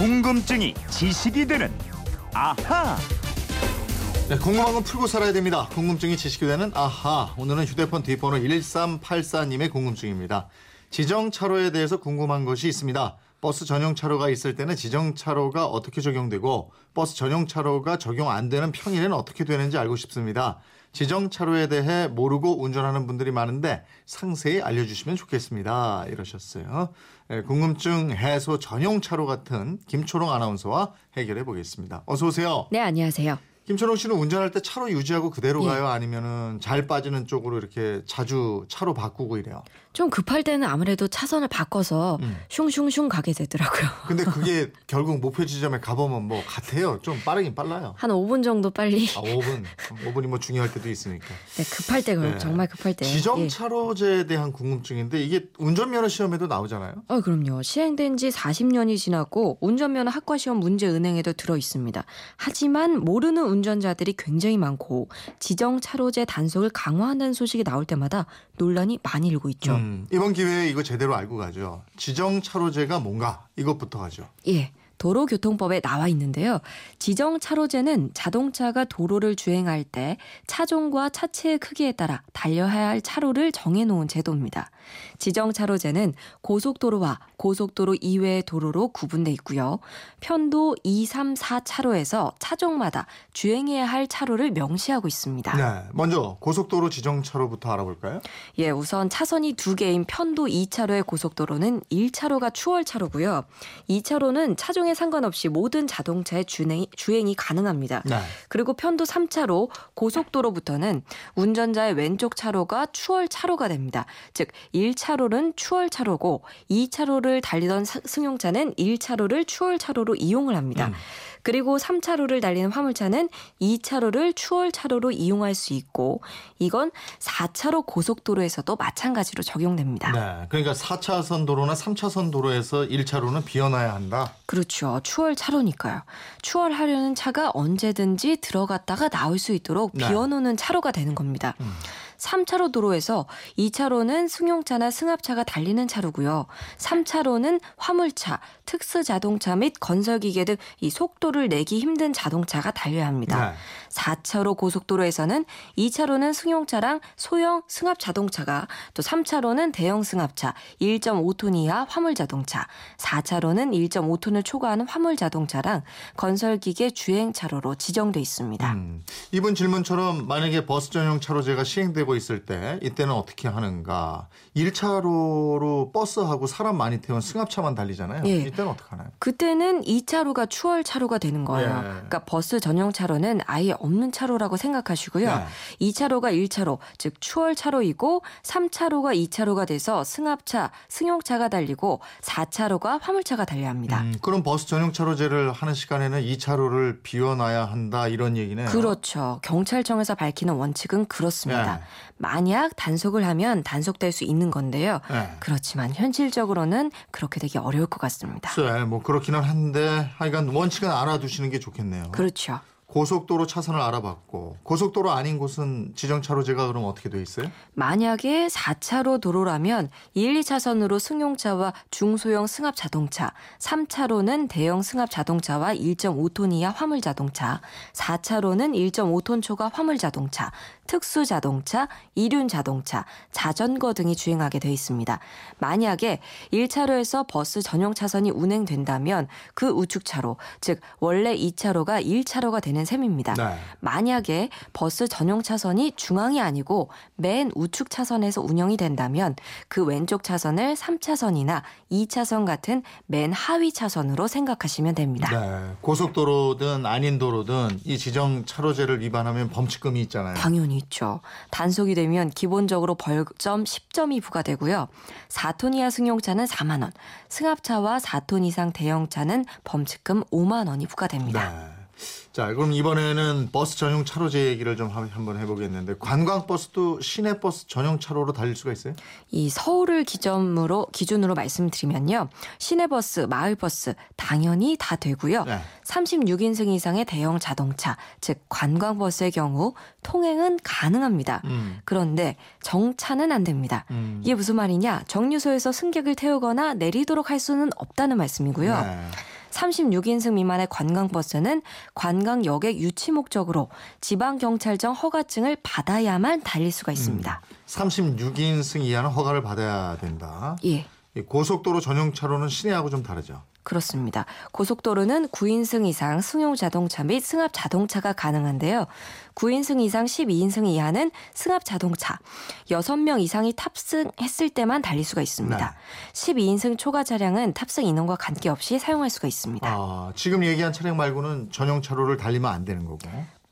궁금증이 지식이 되는 아하. 네, 궁금한 건 풀고 살아야 됩니다. 궁금증이 지식이 되는 아하. 오늘은 휴대폰 뒷번호 1384님의 궁금증입니다. 지정 차로에 대해서 궁금한 것이 있습니다. 버스 전용 차로가 있을 때는 지정 차로가 어떻게 적용되고 버스 전용 차로가 적용 안 되는 평일에는 어떻게 되는지 알고 싶습니다. 지정 차로에 대해 모르고 운전하는 분들이 많은데 상세히 알려주시면 좋겠습니다. 이러셨어요. 네, 궁금증 해소 전용 차로 같은 김초롱 아나운서와 해결해 보겠습니다. 어서 오세요. 네, 안녕하세요. 김천홍 씨는 운전할 때 차로 유지하고 그대로 예. 가요? 아니면은 잘 빠지는 쪽으로 이렇게 자주 차로 바꾸고 이래요? 좀 급할 때는 아무래도 차선을 바꿔서 음. 슝슝슝 가게 되더라고요. 근데 그게 결국 목표 지점에 가보면 뭐 같아요. 좀 빠르긴 빨라요. 한 5분 정도 빨리. 아, 5분. 5분이 뭐 중요할 때도 있으니까. 네, 급할 때 그럼 네. 정말 급할 때. 지정 예. 차로제에 대한 궁금증인데 이게 운전면허 시험에도 나오잖아요. 어, 그럼요. 시행된 지 40년이 지났고 운전면허 학과 시험 문제 은행에도 들어 있습니다. 하지만 모르는 운 전자들이 굉장히 많고 지정 차로제 단속을 강화한다는 소식이 나올 때마다 논란이 많이 일고 있죠. 음, 이번 기회에 이거 제대로 알고 가죠. 지정 차로제가 뭔가 이것부터 가죠. 예. 도로교통법에 나와 있는데요. 지정 차로제는 자동차가 도로를 주행할 때 차종과 차체의 크기에 따라 달려야 할 차로를 정해놓은 제도입니다. 지정 차로제는 고속도로와 고속도로 이외의 도로로 구분돼 있고요. 편도 2, 3, 4 차로에서 차종마다 주행해야 할 차로를 명시하고 있습니다. 네, 먼저 고속도로 지정 차로부터 알아볼까요? 예, 우선 차선이 두 개인 편도 2차로의 고속도로는 1차로가 추월차로고요. 2차로는 차종 에 상관없이 모든 자동차의 주행, 주행이 가능합니다. 네. 그리고 편도 3차로 고속도로부터는 운전자의 왼쪽 차로가 추월 차로가 됩니다. 즉 1차로는 추월 차로고 2차로를 달리던 사- 승용차는 1차로를 추월 차로로 이용을 합니다. 음. 그리고 3차로를 달리는 화물차는 2차로를 추월 차로로 이용할 수 있고 이건 4차로 고속도로에서도 마찬가지로 적용됩니다. 네. 그러니까 4차선 도로나 3차선 도로에서 1차로는 비워놔야 한다. 그렇죠. 추월 차로니까요. 추월하려는 차가 언제든지 들어갔다가 나올 수 있도록 네. 비워놓는 차로가 되는 겁니다. 음. 3차로 도로에서 2차로는 승용차나 승합차가 달리는 차로고요. 3차로는 화물차, 특수 자동차 및 건설기계 등 이 속도를 내기 힘든 자동차가 달려야 합니다. 네. 4차로 고속도로에서는 2차로는 승용차랑 소형 승합 자동차가 또 3차로는 대형 승합차 1.5톤 이하 화물 자동차 4차로는 1.5톤을 초과하는 화물 자동차랑 건설기계 주행 차로로 지정돼 있습니다. 음, 이분 질문처럼 만약에 버스 전용 차로제가 시행되고 있을 때 이때는 어떻게 하는가? 1차로로 버스하고 사람 많이 태운 승합차만 달리잖아요. 예. 이때는 어떻게 하나요? 그때는 2차로가 추월 차로가 되는 거예요. 예. 그러니까 버스 전용 차로는 아예 없는 차로라고 생각하시고요. 네. 2차로가 1차로, 즉 추월 차로이고 3차로가 2차로가 돼서 승합차, 승용차가 달리고 4차로가 화물차가 달려야 합니다. 음, 그럼 버스 전용 차로제를 하는 시간에는 2차로를 비워놔야 한다 이런 얘기네요. 그렇죠. 경찰청에서 밝히는 원칙은 그렇습니다. 네. 만약 단속을 하면 단속될 수 있는 건데요. 네. 그렇지만 현실적으로는 그렇게 되기 어려울 것 같습니다. 글쎄, 뭐 그렇기는 한데 하여간 원칙은 알아두시는 게 좋겠네요. 그렇죠. 고속도로 차선을 알아봤고 고속도로 아닌 곳은 지정 차로 제가 그럼 어떻게 돼 있어요? 만약에 4차로 도로라면 1, 2차선으로 승용차와 중소형 승합 자동차, 3차로는 대형 승합 자동차와 1.5톤 이하 화물 자동차, 4차로는 1.5톤 초과 화물 자동차, 특수 자동차, 이륜 자동차, 자전거 등이 주행하게 돼 있습니다. 만약에 1차로에서 버스 전용 차선이 운행된다면 그 우측 차로, 즉 원래 2차로가 1차로가 되는 셈입니다. 네. 만약에 버스 전용 차선이 중앙이 아니고 맨 우측 차선에서 운영이 된다면 그 왼쪽 차선을 3차선이나 2차선 같은 맨 하위 차선으로 생각하시면 됩니다. 네. 고속도로든 아닌 도로든 이 지정 차로제를 위반하면 범칙금이 있잖아요. 당연히 있죠. 단속이 되면 기본적으로 벌점 10점이 부과되고요. 4톤 이하 승용차는 4만 원, 승합차와 4톤 이상 대형차는 범칙금 5만 원이 부과됩니다. 네. 자, 그럼 이번에는 버스 전용 차로제 얘기를 좀 하- 한번 해보겠는데 관광 버스도 시내 버스 전용 차로로 달릴 수가 있어요? 이 서울을 기점으로 기준으로 말씀드리면요. 시내 버스, 마을 버스 당연히 다 되고요. 네. 36인승 이상의 대형 자동차, 즉 관광 버스의 경우 통행은 가능합니다. 음. 그런데 정차는 안 됩니다. 음. 이게 무슨 말이냐? 정류소에서 승객을 태우거나 내리도록 할 수는 없다는 말씀이고요. 네. 36인승 미만의 관광버스는 관광 여객 유치 목적으로 지방경찰청 허가증을 받아야만 달릴 수가 있습니다. 36인승 이하는 허가를 받아야 된다. 예. 이 고속도로 전용 차로는 시내하고 좀 다르죠. 그렇습니다. 고속도로는 9인승 이상 승용 자동차 및 승합 자동차가 가능한데요. 9인승 이상 12인승 이하는 승합 자동차, 6명 이상이 탑승했을 때만 달릴 수가 있습니다. 네. 12인승 초과 차량은 탑승 인원과 관계없이 사용할 수가 있습니다. 아, 지금 얘기한 차량 말고는 전용 차로를 달리면 안 되는 거고.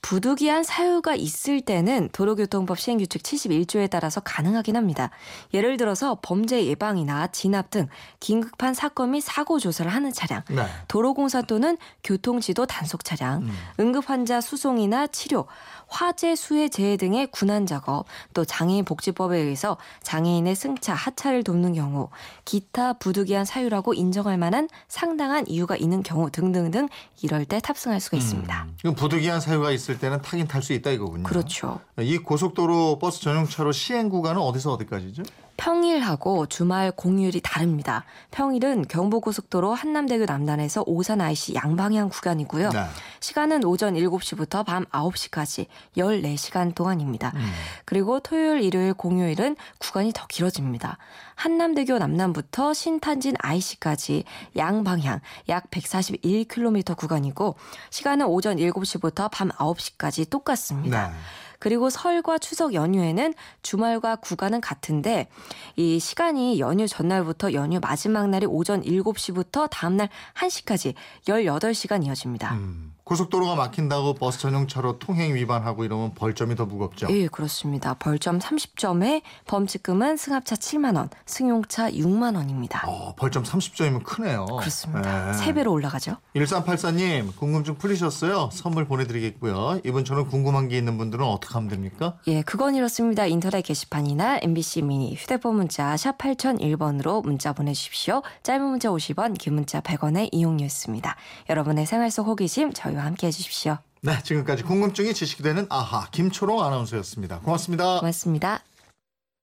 부득이한 사유가 있을 때는 도로교통법 시행규칙 71조에 따라서 가능하긴 합니다. 예를 들어서 범죄 예방이나 진압 등 긴급한 사건 및 사고 조사를 하는 차량, 네. 도로공사 또는 교통지도 단속 차량, 음. 응급환자 수송이나 치료, 화재 수해 재해 등의 군안 작업, 또 장애인 복지법에 의해서 장애인의 승차, 하차를 돕는 경우, 기타 부득이한 사유라고 인정할 만한 상당한 이유가 있는 경우 등등등 이럴 때 탑승할 수가 있습니다. 그럼 부득이한 사유가 있을 때는 타긴 탈 수 있다 이거군요. 그렇죠. 이 고속도로 버스 전용 차로 시행 구간은 어디서 어디까지죠? 평일하고 주말 공휴일이 다릅니다. 평일은 경부고속도로 한남대교 남단에서 오산 IC 양방향 구간이고요. 네. 시간은 오전 7시부터 밤 9시까지 14시간 동안입니다. 음. 그리고 토요일, 일요일, 공휴일은 구간이 더 길어집니다. 한남대교 남단부터 신탄진 IC까지 양방향 약 141km 구간이고 시간은 오전 7시부터 밤 9시까지 똑같습니다. 네. 그리고 설과 추석 연휴에는 주말과 구간은 같은데 이 시간이 연휴 전날부터 연휴 마지막 날이 오전 7시부터 다음날 1시까지 18시간 이어집니다. 음, 고속도로가 막힌다고 버스 전용 차로 통행 위반하고 이러면 벌점이 더 무겁죠. 예, 그렇습니다. 벌점 30점에 범칙금은 승합차 7만 원, 승용차 6만 원입니다. 어, 벌점 30점이면 크네요. 그렇습니다. 네. 세 3배로 올라가죠. 1384님 궁금증 풀리셨어요? 선물 보내드리겠고요. 이분처럼 궁금한 게 있는 분들은 어떻게 하면 됩니까? 예, 그건 이렇습니다. 인터넷 게시판이나 MBC 미니 휴대폰 문자 샵 8001번으로 문자 보내주십시오. 짧은 문자 50원, 긴 문자 100원의 이용료였습니다. 여러분의 생활 속 호기심 저희 와 함께 해 주십시오. 네, 지금까지 궁금증이 지식이 되는 아하 김초롱 아나운서였습니다. 고맙습니다. 고맙습니다.